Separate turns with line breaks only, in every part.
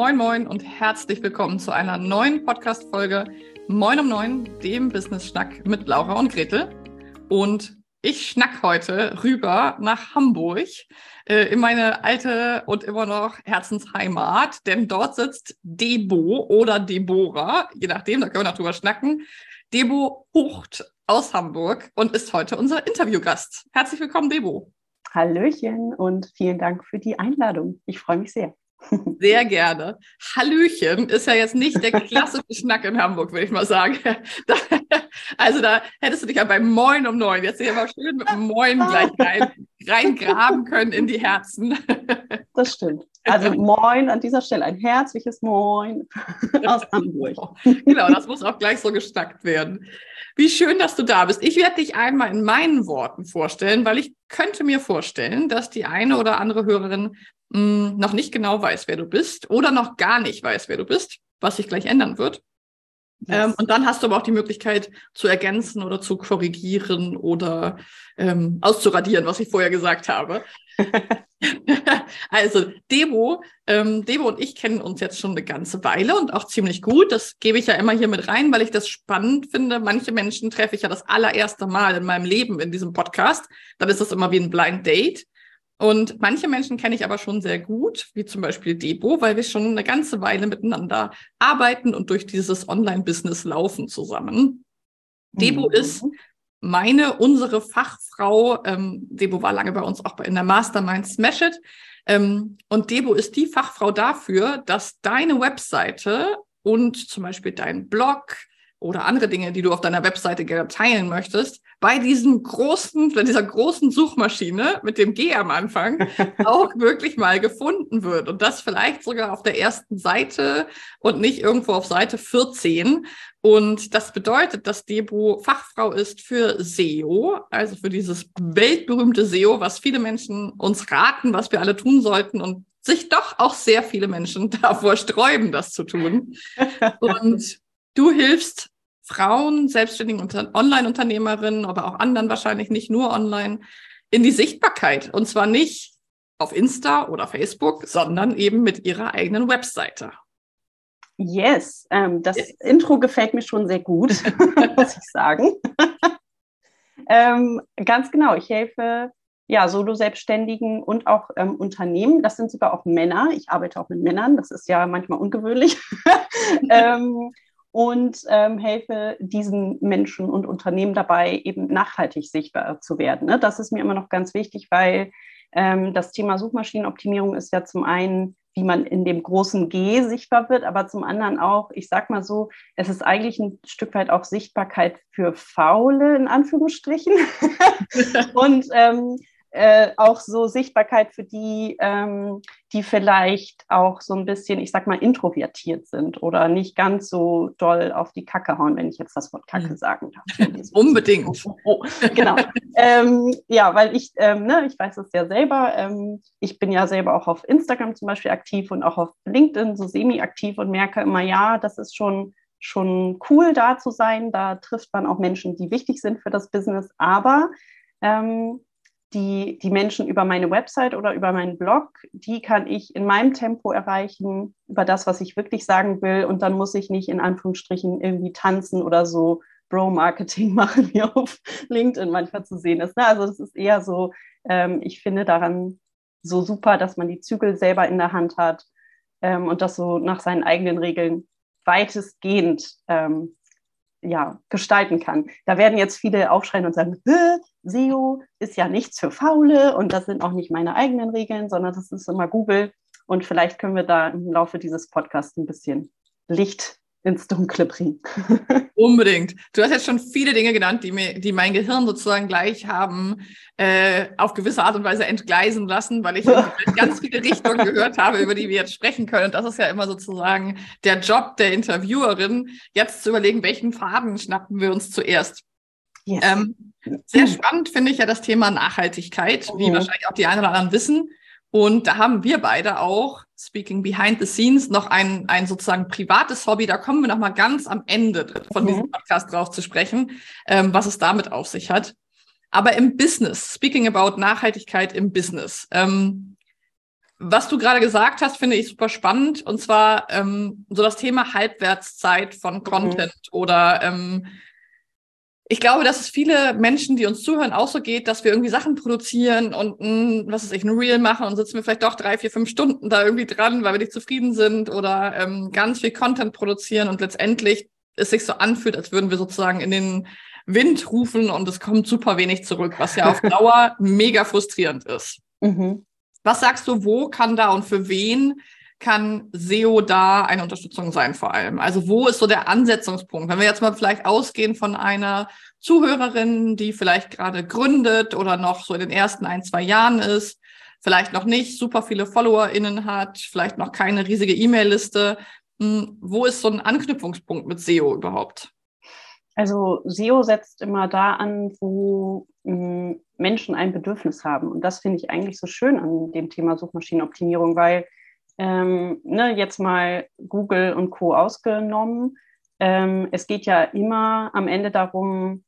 Moin Moin und herzlich willkommen zu einer neuen Podcast-Folge Moin um Neun, dem Business-Schnack mit Laura und Gretel. Und ich schnack heute rüber nach Hamburg äh, in meine alte und immer noch Herzensheimat, denn dort sitzt Debo oder Deborah, je nachdem, da können wir noch drüber schnacken. Debo Hucht aus Hamburg und ist heute unser Interviewgast. Herzlich willkommen, Debo.
Hallöchen und vielen Dank für die Einladung. Ich freue mich sehr.
Sehr gerne. Hallöchen ist ja jetzt nicht der klassische Schnack in Hamburg, würde ich mal sagen. Da, also da hättest du dich ja beim Moin um neun jetzt hier mal schön mit Moin gleich rein, reingraben können in die Herzen.
Das stimmt. Also Moin an dieser Stelle ein herzliches Moin aus Hamburg.
Genau, das muss auch gleich so gestackt werden. Wie schön, dass du da bist. Ich werde dich einmal in meinen Worten vorstellen, weil ich könnte mir vorstellen, dass die eine oder andere Hörerin mh, hm, noch nicht genau weiß, wer du bist oder noch gar nicht weiß, wer du bist, was sich gleich ändern wird. Yes. Ähm, und dann hast du aber auch die Möglichkeit zu ergänzen oder zu korrigieren oder ähm, auszuradieren, was ich vorher gesagt habe. also Debo, ähm, Debo und ich kennen uns jetzt schon eine ganze Weile und auch ziemlich gut. Das gebe ich ja immer hier mit rein, weil ich das spannend finde. Manche Menschen treffe ich ja das allererste Mal in meinem Leben in diesem Podcast. Dann ist das immer wie ein Blind Date. Und manche Menschen kenne ich aber schon sehr gut, wie zum Beispiel Debo, weil wir schon eine ganze Weile miteinander arbeiten und durch dieses Online-Business laufen zusammen. Mhm. Debo ist meine, unsere Fachfrau. Ähm, Debo war lange bei uns auch in der Mastermind Smash It. Ähm, und Debo ist die Fachfrau dafür, dass deine Webseite und zum Beispiel dein Blog, oder andere Dinge, die du auf deiner Webseite gerne teilen möchtest, bei diesem großen, bei dieser großen Suchmaschine mit dem G am Anfang auch wirklich mal gefunden wird. Und das vielleicht sogar auf der ersten Seite und nicht irgendwo auf Seite 14. Und das bedeutet, dass Debo Fachfrau ist für SEO, also für dieses weltberühmte SEO, was viele Menschen uns raten, was wir alle tun sollten und sich doch auch sehr viele Menschen davor sträuben, das zu tun. Und Du hilfst Frauen, selbstständigen Online-Unternehmerinnen, aber auch anderen wahrscheinlich nicht nur online, in die Sichtbarkeit. Und zwar nicht auf Insta oder Facebook, sondern eben mit ihrer eigenen Webseite.
Yes, ähm, das yes. Intro gefällt mir schon sehr gut, muss ich sagen. ähm, ganz genau, ich helfe ja, Solo-Selbstständigen und auch ähm, Unternehmen. Das sind sogar auch Männer. Ich arbeite auch mit Männern, das ist ja manchmal ungewöhnlich. ähm, und ähm, helfe diesen Menschen und Unternehmen dabei, eben nachhaltig sichtbar zu werden. Ne? Das ist mir immer noch ganz wichtig, weil ähm, das Thema Suchmaschinenoptimierung ist ja zum einen, wie man in dem großen G sichtbar wird, aber zum anderen auch, ich sag mal so, es ist eigentlich ein Stück weit auch Sichtbarkeit für Faule, in Anführungsstrichen. und ähm, äh, auch so Sichtbarkeit für die, ähm, die vielleicht auch so ein bisschen, ich sag mal, introvertiert sind oder nicht ganz so doll auf die Kacke hauen, wenn ich jetzt das Wort Kacke mhm. sagen darf.
Unbedingt.
Oh, oh, genau. ähm, ja, weil ich, ähm, ne, ich weiß es ja selber, ähm, ich bin ja selber auch auf Instagram zum Beispiel aktiv und auch auf LinkedIn so semi-aktiv und merke immer, ja, das ist schon schon cool da zu sein. Da trifft man auch Menschen, die wichtig sind für das Business. Aber ähm, die, die Menschen über meine Website oder über meinen Blog, die kann ich in meinem Tempo erreichen, über das, was ich wirklich sagen will. Und dann muss ich nicht in Anführungsstrichen irgendwie tanzen oder so Bro-Marketing machen, wie auf LinkedIn manchmal zu sehen ist. Ne? Also das ist eher so, ähm, ich finde daran so super, dass man die Zügel selber in der Hand hat ähm, und das so nach seinen eigenen Regeln weitestgehend ähm, ja, gestalten kann. Da werden jetzt viele aufschreien und sagen, SEO ist ja nichts für Faule und das sind auch nicht meine eigenen Regeln, sondern das ist immer Google. Und vielleicht können wir da im Laufe dieses Podcasts ein bisschen Licht ins Dunkle bringen.
Unbedingt. Du hast jetzt schon viele Dinge genannt, die mir, die mein Gehirn sozusagen gleich haben äh, auf gewisse Art und Weise entgleisen lassen, weil ich ganz viele Richtungen gehört habe, über die wir jetzt sprechen können. Und das ist ja immer sozusagen der Job der Interviewerin, jetzt zu überlegen, welchen Faden schnappen wir uns zuerst. Yes. Ähm, sehr spannend finde ich ja das Thema Nachhaltigkeit, wie mhm. wahrscheinlich auch die einen oder anderen wissen. Und da haben wir beide auch, speaking behind the scenes, noch ein, ein sozusagen privates Hobby. Da kommen wir noch mal ganz am Ende von diesem mhm. Podcast drauf zu sprechen, ähm, was es damit auf sich hat. Aber im Business, speaking about Nachhaltigkeit im Business. Ähm, Was du gerade gesagt hast, finde ich super spannend. Und zwar ähm, so das Thema Halbwertszeit von mhm. Content mhm. oder ähm, ich glaube, dass es viele Menschen, die uns zuhören, auch so geht, dass wir irgendwie Sachen produzieren und ein, was ist ich, ein Reel machen und sitzen wir vielleicht doch drei, vier, fünf Stunden da irgendwie dran, weil wir nicht zufrieden sind oder ähm, ganz viel Content produzieren und letztendlich es sich so anfühlt, als würden wir sozusagen in den Wind rufen und es kommt super wenig zurück, was ja auf Dauer mega frustrierend ist. Mhm. Was sagst du, wo kann da und für wen kann SEO da eine Unterstützung sein vor allem? Also wo ist so der Ansetzungspunkt? Wenn wir jetzt mal vielleicht ausgehen von einer Zuhörerin, die vielleicht gerade gründet oder noch so in den ersten ein, zwei Jahren ist, vielleicht noch nicht super viele FollowerInnen hat, vielleicht noch keine riesige E-Mail-Liste. Hm, wo ist so ein Anknüpfungspunkt mit SEO überhaupt?
Also SEO setzt immer da an, wo hm, Menschen ein Bedürfnis haben. Und das finde ich eigentlich so schön an dem Thema Suchmaschinenoptimierung, weil ähm, ne, jetzt mal Google und Co. ausgenommen. Ähm, es geht ja immer am Ende darum,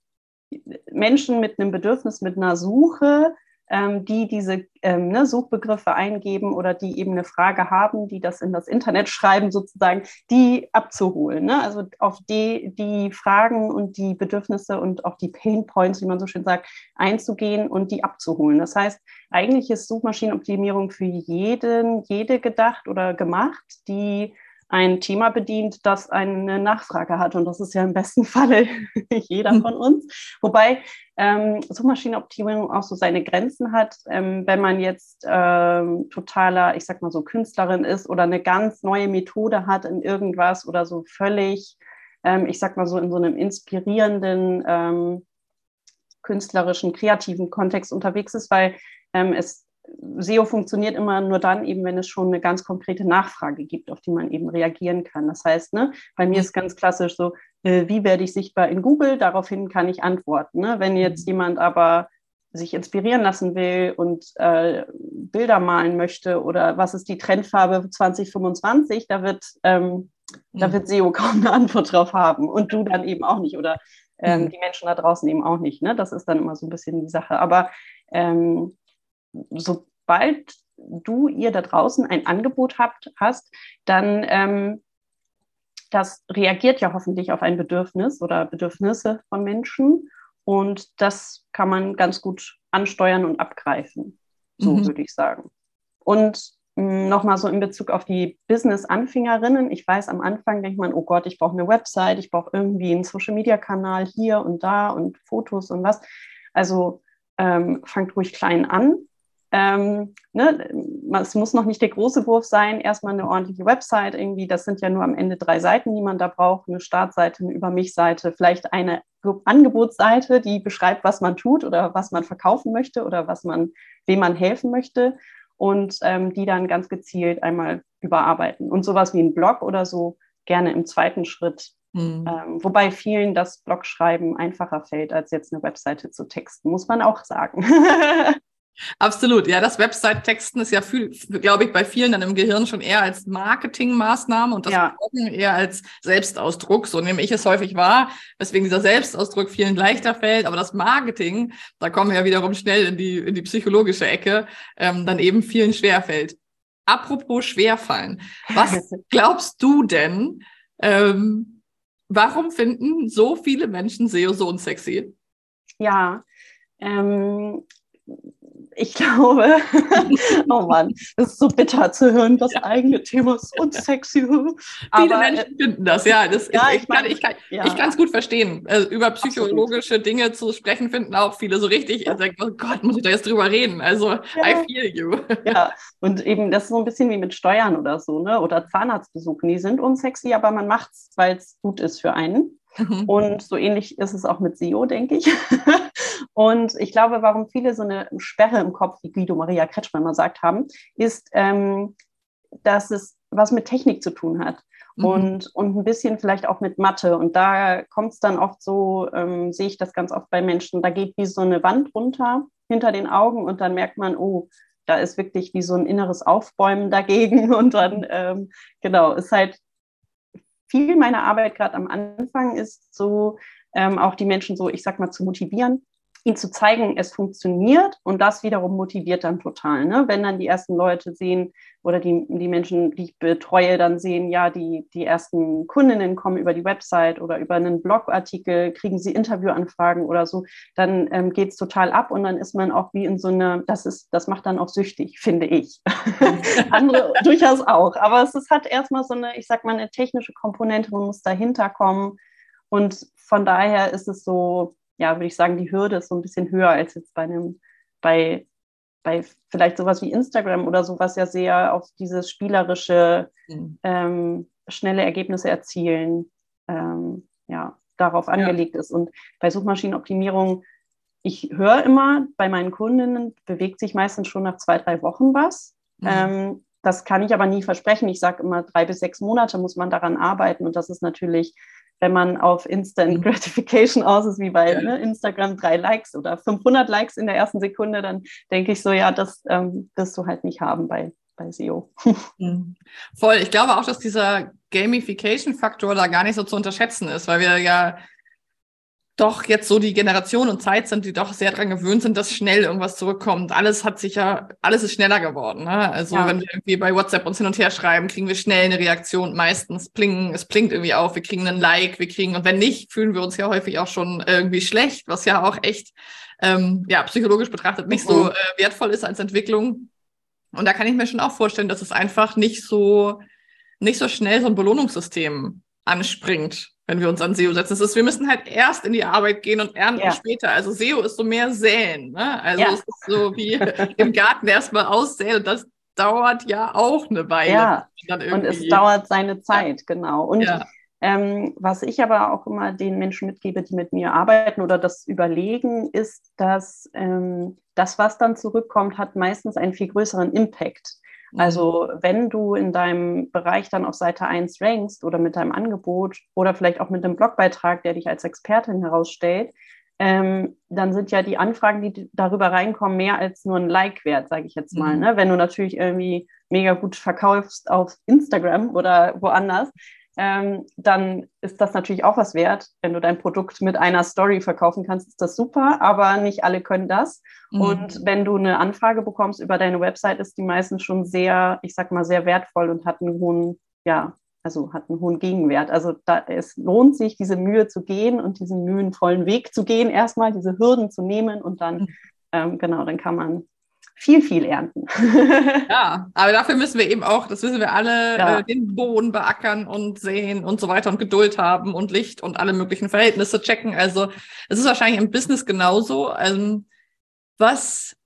Menschen mit einem Bedürfnis, mit einer Suche die diese ähm, ne, Suchbegriffe eingeben oder die eben eine Frage haben, die das in das Internet schreiben, sozusagen, die abzuholen. Ne? Also auf die, die Fragen und die Bedürfnisse und auch die Pain Points, wie man so schön sagt, einzugehen und die abzuholen. Das heißt, eigentlich ist Suchmaschinenoptimierung für jeden, jede gedacht oder gemacht, die ein Thema bedient, das eine Nachfrage hat. Und das ist ja im besten Falle jeder von uns. Wobei ähm, Suchmaschinenoptimierung auch so seine Grenzen hat. Ähm, wenn man jetzt ähm, totaler, ich sag mal so, Künstlerin ist oder eine ganz neue Methode hat in irgendwas oder so völlig, ähm, ich sag mal so, in so einem inspirierenden, ähm, künstlerischen, kreativen Kontext unterwegs ist, weil ähm, es SEO funktioniert immer nur dann eben, wenn es schon eine ganz konkrete Nachfrage gibt, auf die man eben reagieren kann. Das heißt, ne, bei mir ist ganz klassisch so, äh, wie werde ich sichtbar in Google? Daraufhin kann ich antworten. Ne? Wenn jetzt mhm. jemand aber sich inspirieren lassen will und äh, Bilder malen möchte oder was ist die Trendfarbe 2025, da wird, ähm, mhm. da wird SEO kaum eine Antwort drauf haben und du dann eben auch nicht oder ähm, mhm. die Menschen da draußen eben auch nicht. Ne? Das ist dann immer so ein bisschen die Sache. Aber ähm, sobald du ihr da draußen ein Angebot habt, hast, dann ähm, das reagiert ja hoffentlich auf ein Bedürfnis oder Bedürfnisse von Menschen. Und das kann man ganz gut ansteuern und abgreifen. So mhm. würde ich sagen. Und hm, nochmal so in Bezug auf die Business-Anfängerinnen. Ich weiß, am Anfang denkt man, oh Gott, ich brauche eine Website, ich brauche irgendwie einen Social-Media-Kanal hier und da und Fotos und was. Also ähm, fangt ruhig klein an ähm, ne, es muss noch nicht der große Wurf sein, erstmal eine ordentliche Website irgendwie. Das sind ja nur am Ende drei Seiten, die man da braucht. Eine Startseite, eine Über mich-Seite, vielleicht eine Angebotsseite, die beschreibt, was man tut oder was man verkaufen möchte oder was man, wem man helfen möchte und ähm, die dann ganz gezielt einmal überarbeiten. Und sowas wie ein Blog oder so gerne im zweiten Schritt. Mhm. Ähm, wobei vielen das Blogschreiben einfacher fällt, als jetzt eine Webseite zu texten, muss man auch sagen.
Absolut. Ja, das Website-Texten ist ja, glaube ich, bei vielen dann im Gehirn schon eher als Marketingmaßnahme und das ja. eher als Selbstausdruck. So nehme ich es häufig wahr, weswegen dieser Selbstausdruck vielen leichter fällt. Aber das Marketing, da kommen wir ja wiederum schnell in die, in die psychologische Ecke, ähm, dann eben vielen schwerfällt. Apropos schwerfallen. Was glaubst du denn, ähm, warum finden so viele Menschen SEO so unsexy?
Ja, ähm, ich glaube, oh Mann, das ist so bitter zu hören, das ja. eigene Thema ist unsexy.
Viele Aber, Menschen finden das, ja. Das ja ist, ich, ich, kann, ich, kann, ja. ich kann es gut verstehen. Also über psychologische Absolut. Dinge zu sprechen, finden auch viele so richtig. Ja. Sagen, oh Gott, muss ich da jetzt drüber reden? Also. I feel you.
Ja, und eben das ist so ein bisschen wie mit Steuern oder so, ne? Oder Zahnarztbesuchen. Die sind unsexy, aber man macht es, weil es gut ist für einen. Mhm. Und so ähnlich ist es auch mit SEO, denke ich. Und ich glaube, warum viele so eine Sperre im Kopf, wie Guido Maria Kretschmann mal sagt haben, ist, ähm, dass es was mit Technik zu tun hat. Mhm. Und, und ein bisschen vielleicht auch mit Mathe. Und da kommt es dann oft so, ähm, sehe ich das ganz oft bei Menschen, da geht wie so eine Wand runter hinter den Augen und dann merkt man, oh, da ist wirklich wie so ein inneres Aufbäumen dagegen. Und dann, ähm, genau, ist halt viel meiner Arbeit gerade am Anfang ist so, ähm, auch die Menschen so, ich sag mal, zu motivieren, ihnen zu zeigen, es funktioniert und das wiederum motiviert dann total. Ne? Wenn dann die ersten Leute sehen oder die, die Menschen, die ich betreue, dann sehen, ja, die, die ersten Kundinnen kommen über die Website oder über einen Blogartikel, kriegen sie Interviewanfragen oder so, dann ähm, geht es total ab und dann ist man auch wie in so eine, das ist, das macht dann auch süchtig, finde ich. Andere durchaus auch. Aber es ist, hat erstmal so eine, ich sag mal, eine technische Komponente, man muss dahinter kommen. Und von daher ist es so, ja, würde ich sagen, die Hürde ist so ein bisschen höher als jetzt bei einem, bei, bei vielleicht sowas wie Instagram oder sowas ja sehr auf dieses spielerische, mhm. ähm, schnelle Ergebnisse erzielen, ähm, ja, darauf angelegt ja. ist. Und bei Suchmaschinenoptimierung, ich höre immer, bei meinen Kundinnen bewegt sich meistens schon nach zwei, drei Wochen was. Mhm. Ähm, das kann ich aber nie versprechen. Ich sage immer, drei bis sechs Monate muss man daran arbeiten. Und das ist natürlich wenn man auf Instant mhm. Gratification aus ist, wie bei ne, Instagram drei Likes oder 500 Likes in der ersten Sekunde, dann denke ich so, ja, das ähm, wirst du halt nicht haben bei, bei SEO.
Mhm. Voll. Ich glaube auch, dass dieser Gamification-Faktor da gar nicht so zu unterschätzen ist, weil wir ja doch jetzt so die Generation und Zeit sind, die doch sehr daran gewöhnt sind, dass schnell irgendwas zurückkommt. Alles hat sich ja, alles ist schneller geworden. Ne? Also ja. wenn wir irgendwie bei WhatsApp uns hin und her schreiben, kriegen wir schnell eine Reaktion. Meistens plingen, es blinkt irgendwie auf, wir kriegen einen Like, wir kriegen, und wenn nicht, fühlen wir uns ja häufig auch schon irgendwie schlecht, was ja auch echt, ähm, ja, psychologisch betrachtet nicht mhm. so äh, wertvoll ist als Entwicklung. Und da kann ich mir schon auch vorstellen, dass es einfach nicht so, nicht so schnell so ein Belohnungssystem anspringt wenn wir uns an SEO setzen. Es ist, wir müssen halt erst in die Arbeit gehen und ernten ja. später. Also SEO ist so mehr säen. Ne? Also ja. es ist so wie im Garten erstmal aussäen und das dauert ja auch eine Weile.
Ja, und es dauert seine Zeit, genau. Und ähm, was ich aber auch immer den Menschen mitgebe, die mit mir arbeiten oder das überlegen, ist, dass ähm, das, was dann zurückkommt, hat meistens einen viel größeren Impact. Also mhm. wenn du in deinem Bereich dann auf Seite 1 rankst oder mit deinem Angebot oder vielleicht auch mit einem Blogbeitrag, der dich als Expertin herausstellt, ähm, dann sind ja die Anfragen, die darüber reinkommen, mehr als nur ein Like wert, sage ich jetzt mal. Mhm. Ne? Wenn du natürlich irgendwie mega gut verkaufst auf Instagram oder woanders, ähm, dann ist das natürlich auch was wert. Wenn du dein Produkt mit einer Story verkaufen kannst, ist das super, aber nicht alle können das. Mhm. Und wenn du eine Anfrage bekommst über deine Website, ist die meistens schon sehr, ich sag mal, sehr wertvoll und hat einen hohen, ja, also hat einen hohen Gegenwert. Also da, es lohnt sich, diese Mühe zu gehen und diesen mühenvollen Weg zu gehen, erstmal diese Hürden zu nehmen und dann, mhm. ähm, genau, dann kann man viel, viel ernten.
ja, aber dafür müssen wir eben auch, das wissen wir alle, ja. äh, den Boden beackern und sehen und so weiter und Geduld haben und Licht und alle möglichen Verhältnisse checken. Also es ist wahrscheinlich im Business genauso. Ähm, was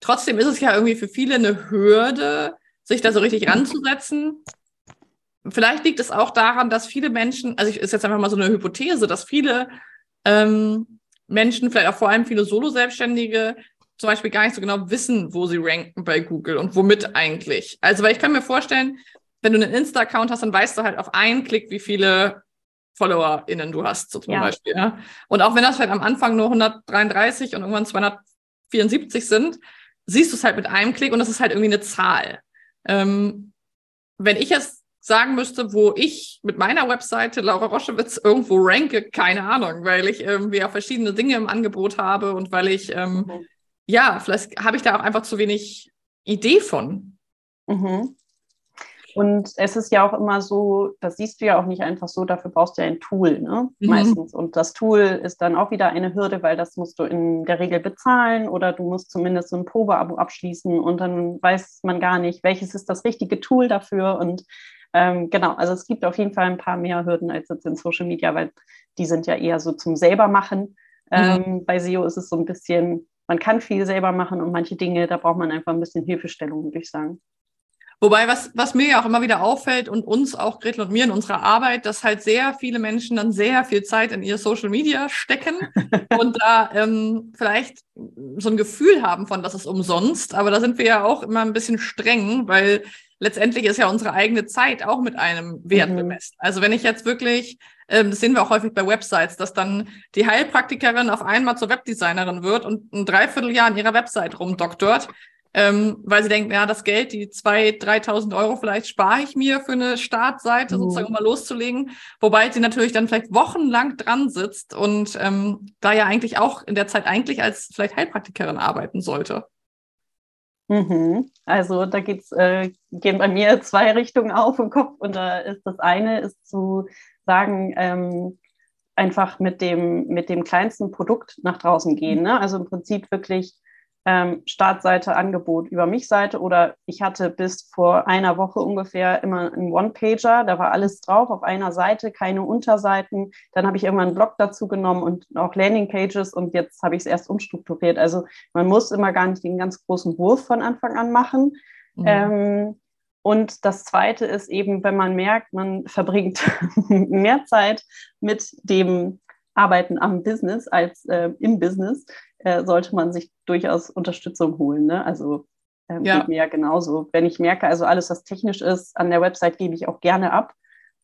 trotzdem ist es ja irgendwie für viele eine Hürde, sich da so richtig ranzusetzen. Vielleicht liegt es auch daran, dass viele Menschen, also ich ist jetzt einfach mal so eine Hypothese, dass viele ähm, Menschen, vielleicht auch vor allem viele Solo-Selbstständige, zum Beispiel gar nicht so genau wissen, wo sie ranken bei Google und womit eigentlich. Also, weil ich kann mir vorstellen, wenn du einen Insta-Account hast, dann weißt du halt auf einen Klick, wie viele FollowerInnen du hast, so zum ja. Beispiel. Ja? Und auch wenn das vielleicht am Anfang nur 133 und irgendwann 274 sind, siehst du es halt mit einem Klick und das ist halt irgendwie eine Zahl. Ähm, wenn ich jetzt sagen müsste, wo ich mit meiner Webseite Laura Roschewitz irgendwo ranke, keine Ahnung, weil ich irgendwie auch verschiedene Dinge im Angebot habe und weil ich ähm, mhm ja, vielleicht habe ich da auch einfach zu wenig Idee von.
Mhm. Und es ist ja auch immer so, das siehst du ja auch nicht einfach so, dafür brauchst du ja ein Tool, ne? Mhm. Meistens. Und das Tool ist dann auch wieder eine Hürde, weil das musst du in der Regel bezahlen oder du musst zumindest so ein Probeabo abschließen und dann weiß man gar nicht, welches ist das richtige Tool dafür. Und ähm, genau, also es gibt auf jeden Fall ein paar mehr Hürden als jetzt in Social Media, weil die sind ja eher so zum selbermachen. Mhm. Ähm, bei SEO ist es so ein bisschen man kann viel selber machen und manche Dinge, da braucht man einfach ein bisschen Hilfestellung, würde ich sagen.
Wobei, was, was mir ja auch immer wieder auffällt und uns auch, Gretel und mir in unserer Arbeit, dass halt sehr viele Menschen dann sehr viel Zeit in ihr Social Media stecken und da ähm, vielleicht so ein Gefühl haben von, das ist umsonst. Aber da sind wir ja auch immer ein bisschen streng, weil letztendlich ist ja unsere eigene Zeit auch mit einem Wert mhm. bemessen. Also wenn ich jetzt wirklich ähm, das sehen wir auch häufig bei Websites, dass dann die Heilpraktikerin auf einmal zur Webdesignerin wird und ein Dreivierteljahr an ihrer Website rumdoktort, ähm, weil sie denken, ja, das Geld, die 2.000, 3.000 Euro vielleicht spare ich mir für eine Startseite, mhm. sozusagen, um mal loszulegen. Wobei sie natürlich dann vielleicht wochenlang dran sitzt und ähm, da ja eigentlich auch in der Zeit eigentlich als vielleicht Heilpraktikerin arbeiten sollte.
Mhm. Also da geht's, äh, gehen bei mir zwei Richtungen auf im Kopf und da ist das eine ist zu sagen, ähm, einfach mit dem, mit dem kleinsten Produkt nach draußen gehen. Ne? Also im Prinzip wirklich ähm, Startseite, Angebot über mich Seite oder ich hatte bis vor einer Woche ungefähr immer einen One-Pager, da war alles drauf auf einer Seite, keine Unterseiten. Dann habe ich irgendwann einen Blog dazu genommen und auch Landing-Pages und jetzt habe ich es erst umstrukturiert. Also man muss immer gar nicht den ganz großen Wurf von Anfang an machen. Mhm. Ähm, und das Zweite ist eben, wenn man merkt, man verbringt mehr Zeit mit dem Arbeiten am Business als äh, im Business, äh, sollte man sich durchaus Unterstützung holen. Ne? Also ähm, ja. geht mir ja genauso. Wenn ich merke, also alles, was technisch ist, an der Website gebe ich auch gerne ab.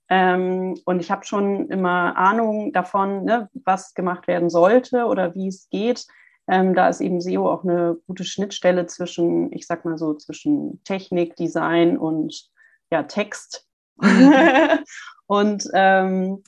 Ähm, und ich habe schon immer Ahnung davon, ne, was gemacht werden sollte oder wie es geht. Ähm, da ist eben SEO auch eine gute Schnittstelle zwischen, ich sag mal so, zwischen Technik, Design und ja, Text. und ähm,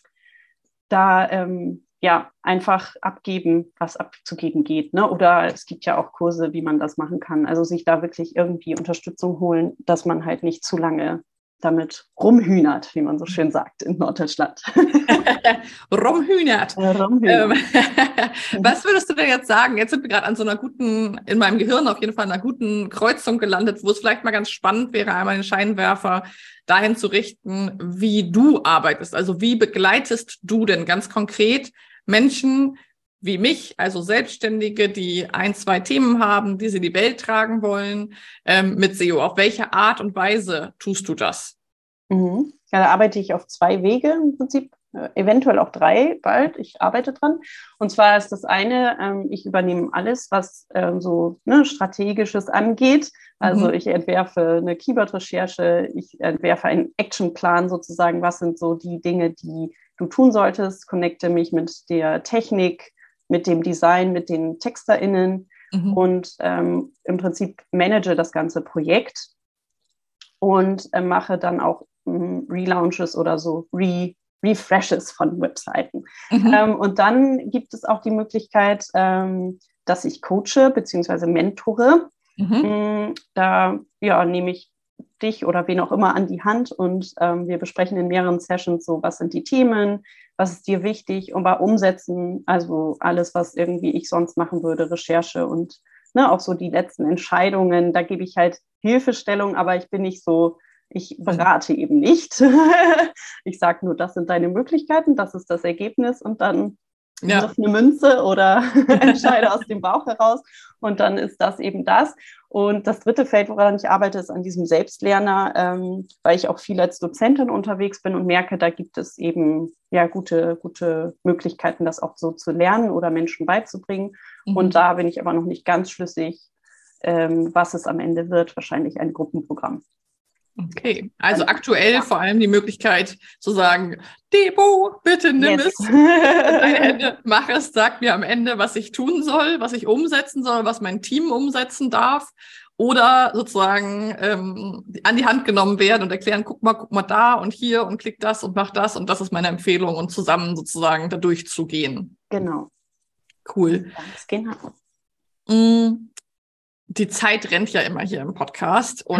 da ähm, ja einfach abgeben, was abzugeben geht. Ne? Oder es gibt ja auch Kurse, wie man das machen kann. Also sich da wirklich irgendwie Unterstützung holen, dass man halt nicht zu lange damit rumhühnert, wie man so schön sagt in Norddeutschland.
rumhühnert. rumhühnert. Ähm, was würdest du denn jetzt sagen? Jetzt sind wir gerade an so einer guten, in meinem Gehirn auf jeden Fall einer guten Kreuzung gelandet, wo es vielleicht mal ganz spannend wäre, einmal den Scheinwerfer dahin zu richten, wie du arbeitest. Also wie begleitest du denn ganz konkret Menschen, wie mich, also Selbstständige, die ein, zwei Themen haben, die sie in die Welt tragen wollen, ähm, mit SEO. Auf welche Art und Weise tust du das?
Mhm. Ja, da arbeite ich auf zwei Wege im Prinzip, äh, eventuell auch drei bald. Ich arbeite dran. Und zwar ist das eine, ähm, ich übernehme alles, was ähm, so ne, strategisches angeht. Also mhm. ich entwerfe eine Keyword-Recherche, ich entwerfe einen Actionplan sozusagen. Was sind so die Dinge, die du tun solltest? Connecte mich mit der Technik, mit dem Design, mit den TexterInnen mhm. und ähm, im Prinzip manage das ganze Projekt und äh, mache dann auch ähm, Relaunches oder so Re Refreshes von Webseiten. Mhm. Ähm, und dann gibt es auch die Möglichkeit, ähm, dass ich coache bzw. mentore. Mhm. Mm, da ja, nehme ich dich oder wen auch immer an die Hand und ähm, wir besprechen in mehreren Sessions so, was sind die Themen, was ist dir wichtig und bei Umsetzen, also alles, was irgendwie ich sonst machen würde, Recherche und ne, auch so die letzten Entscheidungen, da gebe ich halt Hilfestellung, aber ich bin nicht so, ich berate eben nicht. ich sage nur, das sind deine Möglichkeiten, das ist das Ergebnis und dann ja. eine Münze oder entscheide aus dem Bauch heraus und dann ist das eben das. Und das dritte Feld, woran ich arbeite, ist an diesem Selbstlerner, ähm, weil ich auch viel als Dozentin unterwegs bin und merke, da gibt es eben ja gute, gute Möglichkeiten, das auch so zu lernen oder Menschen beizubringen. Mhm. Und da bin ich aber noch nicht ganz schlüssig, ähm, was es am Ende wird. Wahrscheinlich ein Gruppenprogramm.
Okay, also aktuell vor allem die Möglichkeit zu sagen, Debo, bitte nimm yes. es, Hände, mach es, sag mir am Ende, was ich tun soll, was ich umsetzen soll, was mein Team umsetzen darf oder sozusagen ähm, an die Hand genommen werden und erklären, guck mal, guck mal da und hier und klick das und mach das und das ist meine Empfehlung und zusammen sozusagen da durchzugehen.
Genau.
Cool. Ganz genau. Mm die Zeit rennt ja immer hier im Podcast und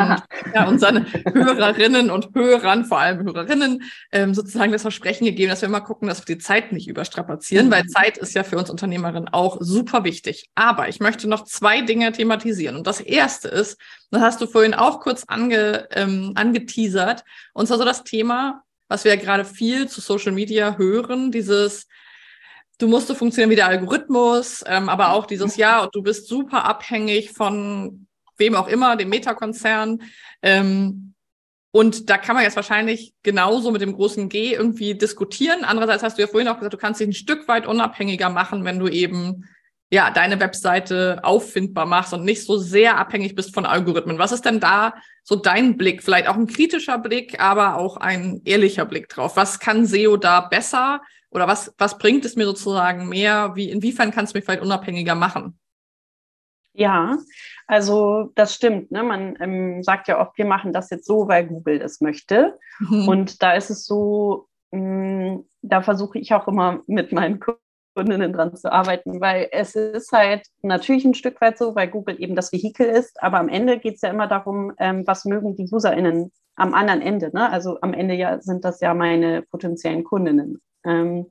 ja, unseren Hörerinnen und Hörern, vor allem Hörerinnen, ähm, sozusagen das Versprechen gegeben, dass wir immer gucken, dass wir die Zeit nicht überstrapazieren, weil mhm. Zeit ist ja für uns Unternehmerinnen auch super wichtig. Aber ich möchte noch zwei Dinge thematisieren. Und das erste ist, das hast du vorhin auch kurz ange, ähm, angeteasert, und zwar so das Thema, was wir ja gerade viel zu Social Media hören, dieses du musst so funktionieren wie der Algorithmus, ähm, aber auch dieses Jahr und du bist super abhängig von wem auch immer, dem Meta-Konzern. Ähm, und da kann man jetzt wahrscheinlich genauso mit dem großen G irgendwie diskutieren. Andererseits hast du ja vorhin auch gesagt, du kannst dich ein Stück weit unabhängiger machen, wenn du eben ja deine Webseite auffindbar machst und nicht so sehr abhängig bist von Algorithmen. Was ist denn da so dein Blick? Vielleicht auch ein kritischer Blick, aber auch ein ehrlicher Blick drauf. Was kann SEO da besser? Oder was, was bringt es mir sozusagen mehr? Wie, inwiefern kannst du mich vielleicht unabhängiger machen?
Ja, also das stimmt. Ne? Man ähm, sagt ja oft, wir machen das jetzt so, weil Google es möchte. Mhm. Und da ist es so, mh, mm, da versuche ich auch immer mit meinen Kundinnen dran zu arbeiten, weil es ist halt natürlich ein Stück weit so, weil Google eben das Vehikel ist, aber am Ende geht es ja immer darum, ähm, was mögen die UserInnen am anderen Ende. Ne? Also am Ende ja sind das ja meine potenziellen Kundinnen. Ähm,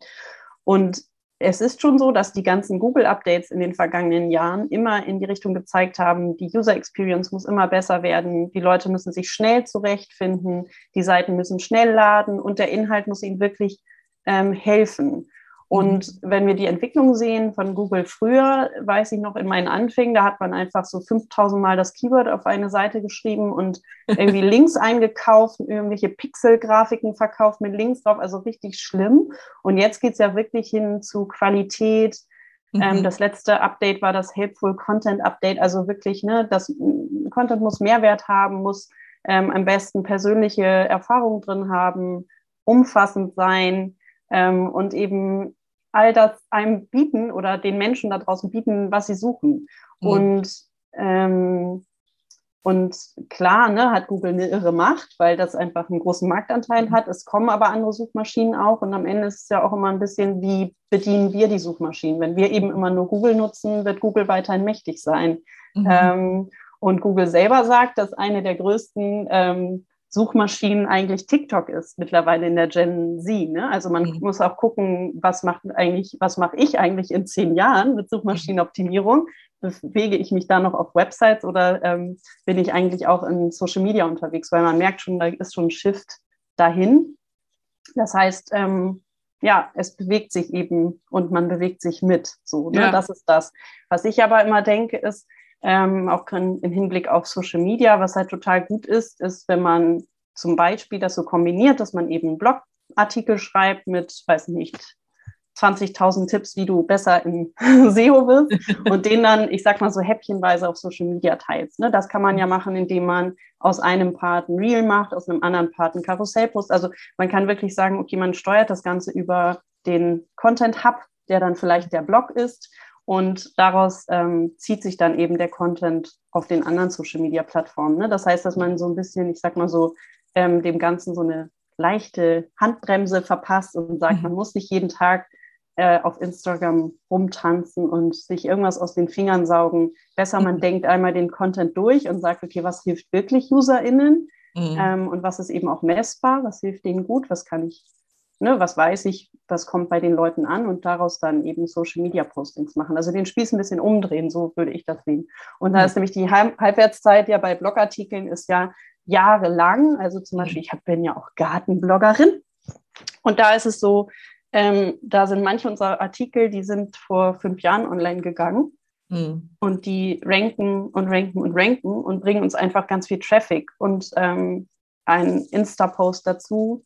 und es ist schon so, dass die ganzen Google-Updates in den vergangenen Jahren immer in die Richtung gezeigt haben, die User Experience muss immer besser werden, die Leute müssen sich schnell zurechtfinden, die Seiten müssen schnell laden und der Inhalt muss ihnen wirklich ähm, helfen. Und mhm. wenn wir die Entwicklung sehen von Google früher, weiß ich noch in meinen Anfängen, da hat man einfach so 5000 Mal das Keyword auf eine Seite geschrieben und irgendwie Links eingekauft, irgendwelche Pixel-Grafiken verkauft mit Links drauf, also richtig schlimm. Und jetzt geht's ja wirklich hin zu Qualität. Ähm, mhm. Ähm, das letzte Update war das Helpful Content Update, also wirklich, ne, das Content muss Mehrwert haben, muss ähm, am besten persönliche Erfahrungen drin haben, umfassend sein ähm, und eben all das einem bieten oder den Menschen da draußen bieten, was sie suchen. Mhm. Und, ähm, und klar, ne, hat Google eine irre Macht, weil das einfach einen großen Marktanteil mhm. hat. Es kommen aber andere Suchmaschinen auch und am Ende ist es ja auch immer ein bisschen, wie bedienen wir die Suchmaschinen. Wenn wir eben immer nur Google nutzen, wird Google weiterhin mächtig sein. Mhm. Ähm, und Google selber sagt, dass eine der größten ähm, Suchmaschinen eigentlich TikTok ist mittlerweile in der Gen Z. Ne? Also man mhm. muss auch gucken, was macht eigentlich, was mache ich eigentlich in zehn Jahren mit Suchmaschinenoptimierung? Bewege ich mich da noch auf Websites oder ähm, bin ich eigentlich auch in Social Media unterwegs? Weil man merkt schon, da ist schon ein Shift dahin. Das heißt, ähm, ja, es bewegt sich eben und man bewegt sich mit. So, ne? Ja. Das ist das. Was ich aber immer denke, ist, ähm, auch im Hinblick auf Social Media. Was halt total gut ist, ist, wenn man zum Beispiel das so kombiniert, dass man eben einen Blogartikel schreibt mit, weiß nicht, 20.000 Tipps, wie du besser im SEO wirst und den dann, ich sag mal so häppchenweise auf Social Media teilst. Ne? Das kann man ja machen, indem man aus einem Part ein Reel macht, aus einem anderen Part ein Karussellpost. Also man kann wirklich sagen, okay, man steuert das Ganze über den Content Hub, der dann vielleicht der Blog ist und daraus ähm, zieht sich dann eben der Content auf den anderen Social-Media-Plattformen. Ne? Das heißt, dass man so ein bisschen, ich sag mal so, ähm, dem Ganzen so eine leichte Handbremse verpasst und sagt, mhm. man muss nicht jeden Tag äh, auf Instagram rumtanzen und sich irgendwas aus den Fingern saugen. Besser, man mhm. denkt einmal den Content durch und sagt, okay, was hilft wirklich UserInnen mhm. ähm, und was ist eben auch messbar, was hilft denen gut, was kann ich ne, was weiß ich, was kommt bei den Leuten an und daraus dann eben Social Media Postings machen. Also den Spieß ein bisschen umdrehen, so würde ich das sehen. Und da ist nämlich die Halbwertszeit ja bei Blogartikeln ist ja jahrelang. Also zum. Beispiel, ich bin ja auch Gartenbloggerin. Und da ist es so, ähm, da sind manche unserer Artikel, die sind vor fünf Jahren online gegangen. Mhm. Und die ranken und ranken und ranken und bringen uns einfach ganz viel Traffic. Und ähm, ein Insta-Post dazu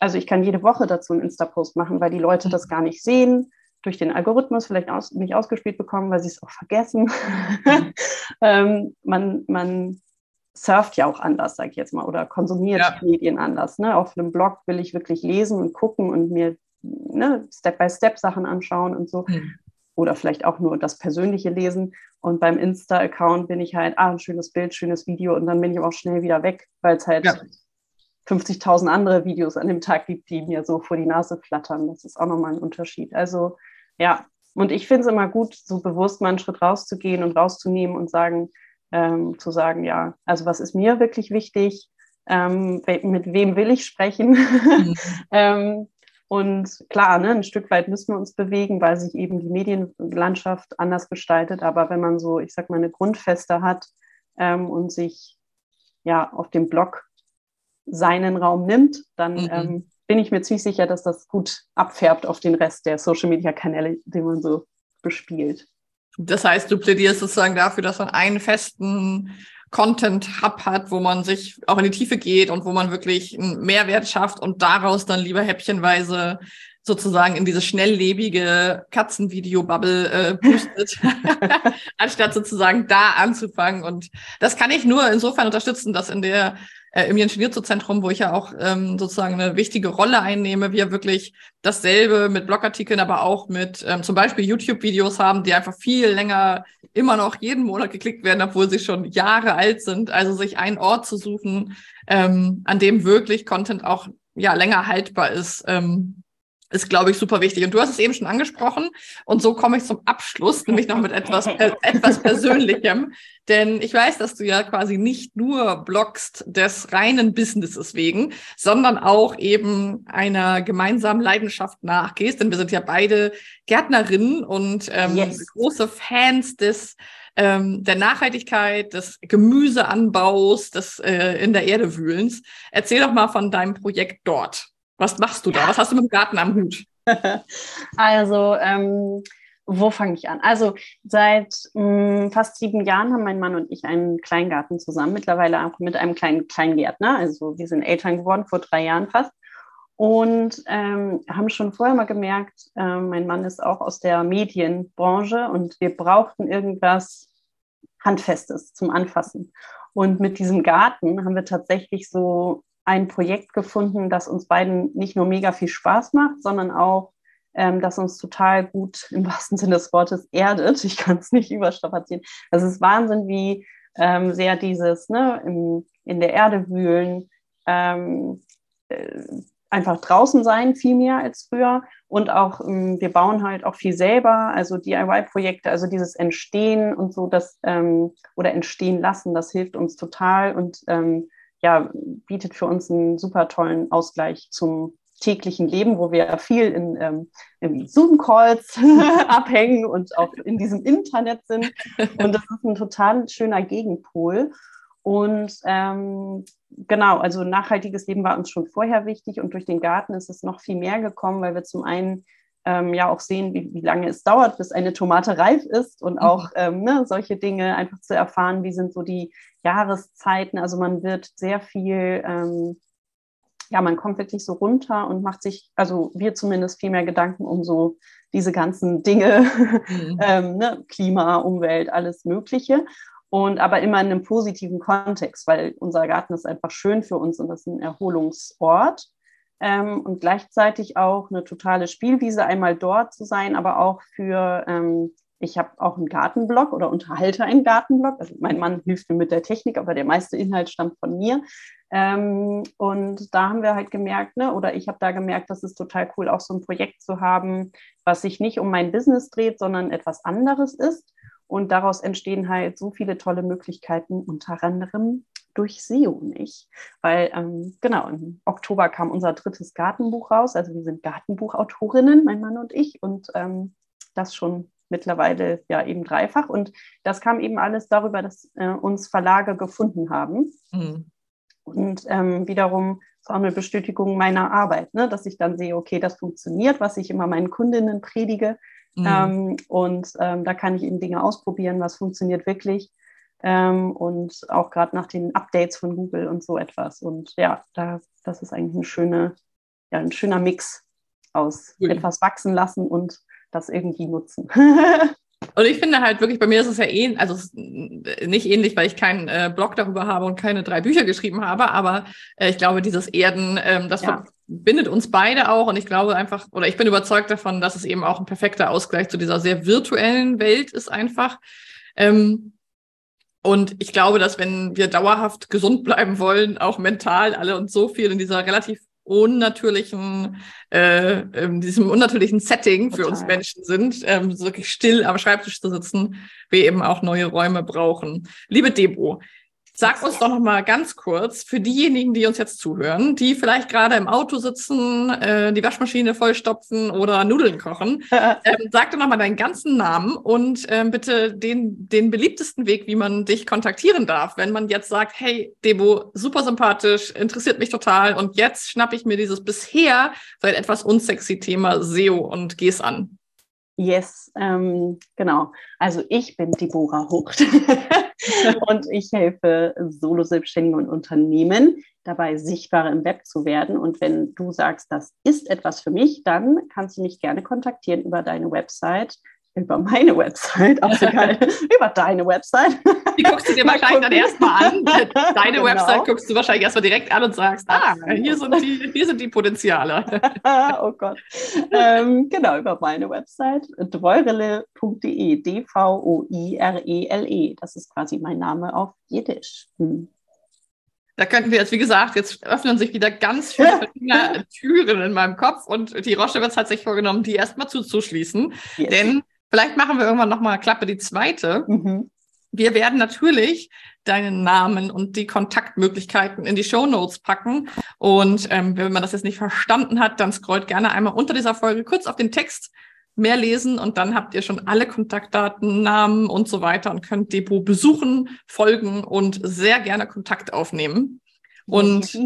also ich kann jede Woche dazu einen Insta-Post machen, weil die Leute das gar nicht sehen, durch den Algorithmus vielleicht aus, nicht ausgespielt bekommen, weil sie es auch vergessen. ähm, man, man surft ja auch anders, sage ich jetzt mal, oder konsumiert ja. Medien anders. Ne? Auf einem Blog will ich wirklich lesen und gucken und mir ne, Step-by-Step Sachen anschauen und so. Mhm. Oder vielleicht auch nur das persönliche Lesen. Und beim Insta-Account bin ich halt, ah, ein schönes Bild, schönes Video und dann bin ich auch schnell wieder weg, weil es halt ja. 50.000 andere Videos an dem Tag gibt, die mir so vor die Nase flattern. Das ist auch nochmal ein Unterschied. Also ja, und ich finde es immer gut, so bewusst mal einen Schritt rauszugehen und rauszunehmen und sagen, ähm, zu sagen, ja, also was ist mir wirklich wichtig? Ähm, mit wem will ich sprechen? Mhm. ähm, und klar, ne, ein Stück weit müssen wir uns bewegen, weil sich eben die Medienlandschaft anders gestaltet. Aber wenn man so, ich sag mal, eine Grundfeste hat ähm, und sich ja auf dem Blog seinen Raum nimmt, dann mhm. ähm, bin ich mir ziemlich sicher, dass das gut abfärbt auf den Rest der Social-Media-Kanäle, den man so bespielt.
Das heißt, du plädierst sozusagen dafür, dass man einen festen Content-Hub hat, wo man sich auch in die Tiefe geht und wo man wirklich einen Mehrwert schafft und daraus dann lieber häppchenweise sozusagen in diese schnelllebige Katzenvideo-Bubble äh, boostet, anstatt sozusagen da anzufangen. Und das kann ich nur insofern unterstützen, dass in der äh, im Jens wo ich ja auch ähm, sozusagen eine wichtige Rolle einnehme, wir wirklich dasselbe mit Blogartikeln, aber auch mit ähm, zum Beispiel YouTube-Videos haben, die einfach viel länger immer noch jeden Monat geklickt werden, obwohl sie schon Jahre alt sind. Also sich einen Ort zu suchen, ähm, an dem wirklich Content auch ja länger haltbar ist. Ähm, ist, glaube ich, super wichtig. Und du hast es eben schon angesprochen. Und so komme ich zum Abschluss, nämlich noch mit etwas, äh, etwas Persönlichem. Denn ich weiß, dass du ja quasi nicht nur bloggst des reinen Businesses wegen, sondern auch eben einer gemeinsamen Leidenschaft nachgehst. Denn wir sind ja beide Gärtnerinnen und ähm, yes. große Fans des ähm, der Nachhaltigkeit, des Gemüseanbaus, des äh, in der Erde wühlens. Erzähl doch mal von deinem Projekt dort. Was machst du da? Was hast du mit dem Garten am Hut?
also, ähm, wo fange ich an? Also, seit mh, mm, fast sieben Jahren haben mein Mann und ich einen Kleingarten zusammen, mittlerweile auch mit einem kleinen Kleingärtner. Also, wir sind Eltern geworden vor drei Jahren fast. Und ähm, haben schon vorher mal gemerkt, äh, mein Mann ist auch aus der Medienbranche und wir brauchten irgendwas Handfestes zum Anfassen. Und mit diesem Garten haben wir tatsächlich so ein Projekt gefunden, das uns beiden nicht nur mega viel Spaß macht, sondern auch, ähm, das uns total gut im wahrsten Sinne des Wortes erdet. Ich kann es nicht überstrapazieren. Also es ist Wahnsinn, wie ähm, sehr dieses ne, im, in der Erde wühlen, ähm, äh, einfach draußen sein, viel mehr als früher. Und auch, ähm, wir bauen halt auch viel selber, also DIY-Projekte, also dieses Entstehen und so, das ähm, oder entstehen lassen, das hilft uns total. Und ähm, ja, bietet für uns einen super tollen Ausgleich zum täglichen Leben, wo wir viel in, ähm, Zoom-Calls abhängen und auch in diesem Internet sind. Und das ist ein total schöner Gegenpol. Und ähm, genau, also nachhaltiges Leben war uns schon vorher wichtig und durch den Garten ist es noch viel mehr gekommen, weil wir zum einen ähm, ja auch sehen, wie, wie lange es dauert, bis eine Tomate reif ist und mhm. auch ähm, ne, solche Dinge einfach zu erfahren, wie sind so die Jahreszeiten. Also man wird sehr viel, ähm, ja, man kommt wirklich so runter und macht sich, also wir zumindest viel mehr Gedanken um so diese ganzen Dinge, mhm. ähm, ne, Klima, Umwelt, alles Mögliche. Und aber immer in einem positiven Kontext, weil unser Garten ist einfach schön für uns und das ist ein Erholungsort. Ähm, und gleichzeitig auch eine totale Spielwiese, einmal dort zu sein, aber auch für ähm, ich habe auch einen Gartenblog oder unterhalte einen Gartenblog. Also mein Mann hilft mir mit der Technik, aber der meiste Inhalt stammt von mir. Ähm, und da haben wir halt gemerkt, ne, oder ich habe da gemerkt, dass es total cool, auch so ein Projekt zu haben, was sich nicht um mein Business dreht, sondern etwas anderes ist. Und daraus entstehen halt so viele tolle Möglichkeiten, unter anderem durch SEO nicht. Weil, ähm, genau, im Oktober kam unser drittes Gartenbuch raus. Also wir sind Gartenbuchautorinnen, mein Mann und ich. Und ähm, das schon mittlerweile ja eben dreifach. Und das kam eben alles darüber, dass äh, uns Verlage gefunden haben. Mhm. Und ähm, wiederum war eine Bestätigung meiner Arbeit, ne? dass ich dann sehe, okay, das funktioniert, was ich immer meinen Kundinnen predige. Mhm. Ähm, und ähm, da kann ich eben Dinge ausprobieren, was funktioniert wirklich. Ähm, und auch gerade nach den Updates von Google und so etwas. Und ja, da, das ist eigentlich eine schöne, ja, ein schöner Mix aus cool. etwas wachsen lassen und das irgendwie nutzen.
Und ich finde halt wirklich, bei mir ist es ja ähnlich, also nicht ähnlich, weil ich keinen äh, Blog darüber habe und keine drei Bücher geschrieben habe, aber äh, ich glaube, dieses Erden, ähm, das ja. verbindet uns beide auch und ich glaube einfach, oder ich bin überzeugt davon, dass es eben auch ein perfekter Ausgleich zu dieser sehr virtuellen Welt ist einfach. Ähm, und ich glaube, dass wenn wir dauerhaft gesund bleiben wollen, auch mental alle und so viel in dieser relativ unnatürlichen, äh, in diesem unnatürlichen Setting für Total. uns Menschen sind, ähm, so wirklich still am Schreibtisch zu sitzen, wir eben auch neue Räume brauchen. Liebe Debo, Sag uns doch noch mal ganz kurz für diejenigen, die uns jetzt zuhören, die vielleicht gerade im Auto sitzen, äh, die Waschmaschine vollstopfen oder Nudeln kochen. ähm, sag doch noch mal deinen ganzen Namen und ähm, bitte den, den beliebtesten Weg, wie man dich kontaktieren darf, wenn man jetzt sagt, hey, Debo, super sympathisch, interessiert mich total und jetzt schnappe ich mir dieses bisher vielleicht etwas unsexy Thema SEO und geh's an.
Yes, ähm, genau. Also ich bin Deborah Hucht und ich helfe Solo-Selbstständigen und Unternehmen dabei, sichtbarer im Web zu werden. Und wenn du sagst, das ist etwas für mich, dann kannst du mich gerne kontaktieren über deine Website über meine Website, auch so geil, über deine Website.
Die guckst du dir wahrscheinlich dann erstmal an. Deine genau. Website guckst du wahrscheinlich erstmal direkt an und sagst, ah, hier sind die, hier sind die Potenziale.
oh Gott. Ähm, genau, über meine Website, dvoirele.de, D-V-O-I-R-E-L-E. -E. Das ist quasi mein Name auf Jiddisch. Hm.
Da könnten wir jetzt, wie gesagt, jetzt öffnen sich wieder ganz viele Türen in meinem Kopf und die Rochewitz hat sich vorgenommen, die erstmal zuzuschließen. Yes. Denn vielleicht machen wir irgendwann nochmal Klappe die zweite. Mhm. Wir werden natürlich deinen Namen und die Kontaktmöglichkeiten in die Show Notes packen. Und ähm, wenn man das jetzt nicht verstanden hat, dann scrollt gerne einmal unter dieser Folge kurz auf den Text mehr lesen und dann habt ihr schon alle Kontaktdaten, Namen und so weiter und könnt Depot besuchen, folgen und sehr gerne Kontakt aufnehmen. Und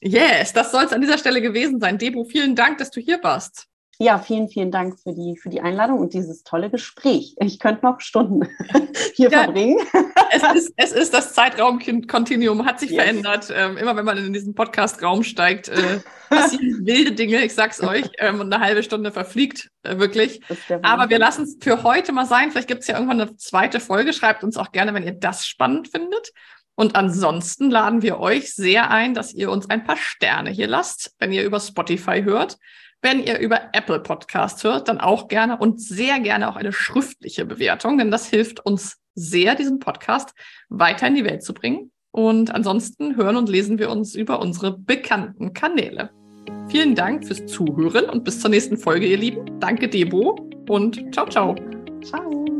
yes, das soll es an dieser Stelle gewesen sein. Depot, vielen Dank, dass du hier warst.
Ja, vielen, vielen Dank für die, für die Einladung und dieses tolle Gespräch. Ich könnte noch Stunden hier ja, verbringen.
es, ist, es ist das Zeitraumkontinuum, hat sich yes. verändert. Ähm, immer wenn man in diesen Podcast-Raum steigt, äh, passieren wilde Dinge, ich sag's euch, ähm, und eine halbe Stunde verfliegt, äh, wirklich. Aber wir lassen es für heute mal sein. Vielleicht gibt es ja irgendwann eine zweite Folge. Schreibt uns auch gerne, wenn ihr das spannend findet. Und ansonsten laden wir euch sehr ein, dass ihr uns ein paar Sterne hier lasst, wenn ihr über Spotify hört. Wenn ihr über Apple Podcast hört, dann auch gerne und sehr gerne auch eine schriftliche Bewertung, denn das hilft uns sehr, diesen Podcast weiter in die Welt zu bringen. Und ansonsten hören und lesen wir uns über unsere bekannten Kanäle. Vielen Dank fürs Zuhören und bis zur nächsten Folge, ihr Lieben. Danke, Debo und ciao, ciao. Ciao.